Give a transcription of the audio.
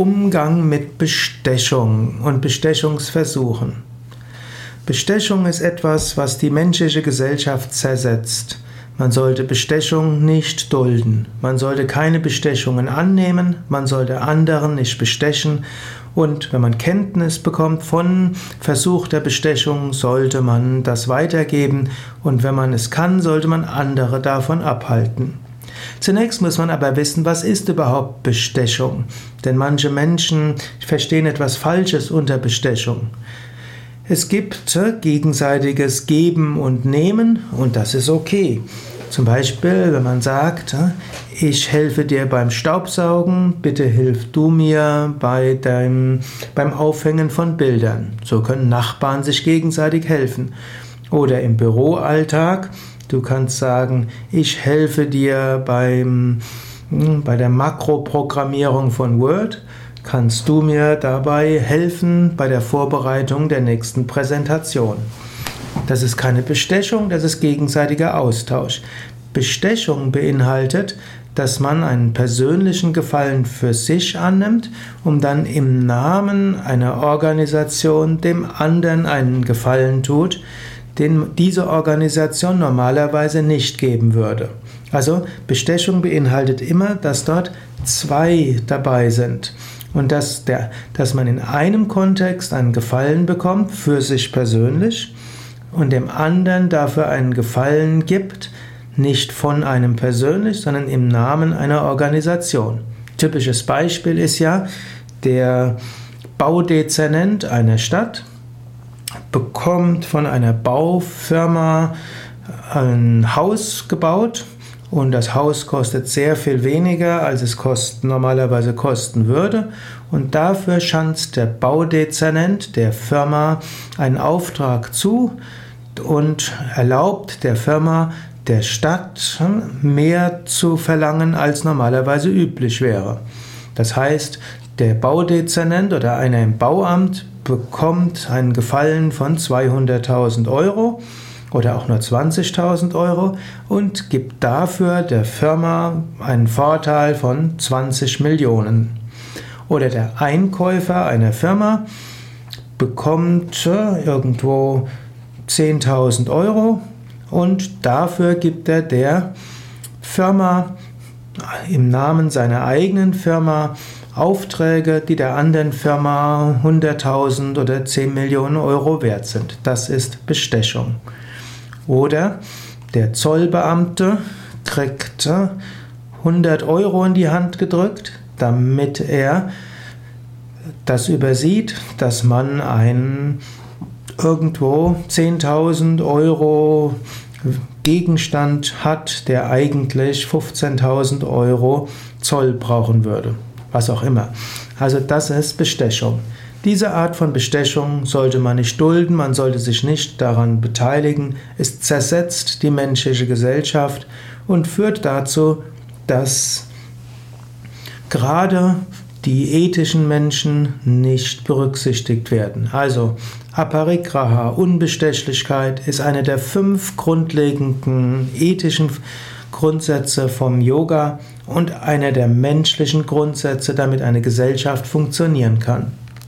Umgang mit Bestechung und Bestechungsversuchen. Bestechung ist etwas, was die menschliche Gesellschaft zersetzt. Man sollte Bestechung nicht dulden. Man sollte keine Bestechungen annehmen. Man sollte anderen nicht bestechen. Und wenn man Kenntnis bekommt von versuchter Bestechung, sollte man das weitergeben. Und wenn man es kann, sollte man andere davon abhalten. Zunächst muss man aber wissen, was ist überhaupt Bestechung? Denn manche Menschen verstehen etwas Falsches unter Bestechung. Es gibt gegenseitiges Geben und Nehmen und das ist okay. Zum Beispiel, wenn man sagt, ich helfe dir beim Staubsaugen, bitte hilf du mir bei deinem, beim Aufhängen von Bildern. So können Nachbarn sich gegenseitig helfen. Oder im Büroalltag, Du kannst sagen, ich helfe dir beim, hm, bei der Makroprogrammierung von Word. Kannst du mir dabei helfen bei der Vorbereitung der nächsten Präsentation? Das ist keine Bestechung, das ist gegenseitiger Austausch. Bestechung beinhaltet, dass man einen persönlichen Gefallen für sich annimmt, um dann im Namen einer Organisation dem anderen einen Gefallen tut, den diese Organisation normalerweise nicht geben würde. Also Bestechung beinhaltet immer, dass dort zwei dabei sind und dass, der, dass man in einem Kontext einen Gefallen bekommt für sich persönlich und dem anderen dafür einen Gefallen gibt, nicht von einem persönlich, sondern im Namen einer Organisation. Typisches Beispiel ist ja der Baudezernent einer Stadt bekommt von einer Baufirma ein Haus gebaut und das Haus kostet sehr viel weniger, als es kost, normalerweise kosten würde. Und dafür schanzt der Baudezernent der Firma einen Auftrag zu und erlaubt der Firma, der Stadt mehr zu verlangen, als normalerweise üblich wäre. Das heißt, der Baudezernent oder einer im Bauamt bekommt einen Gefallen von 200.000 Euro oder auch nur 20.000 Euro und gibt dafür der Firma einen Vorteil von 20 Millionen. Oder der Einkäufer einer Firma bekommt äh, irgendwo 10.000 Euro und dafür gibt er der Firma im Namen seiner eigenen Firma Aufträge, die der anderen Firma 100.000 oder 10 Millionen Euro wert sind. Das ist Bestechung. Oder der Zollbeamte kriegt 100 Euro in die Hand gedrückt, damit er das übersieht, dass man einen irgendwo 10.000 Euro Gegenstand hat, der eigentlich 15.000 Euro Zoll brauchen würde was auch immer. Also das ist Bestechung. Diese Art von Bestechung sollte man nicht dulden, man sollte sich nicht daran beteiligen. Es zersetzt die menschliche Gesellschaft und führt dazu, dass gerade die ethischen Menschen nicht berücksichtigt werden. Also Aparigraha, Unbestechlichkeit, ist eine der fünf grundlegenden ethischen Grundsätze vom Yoga und einer der menschlichen Grundsätze, damit eine Gesellschaft funktionieren kann.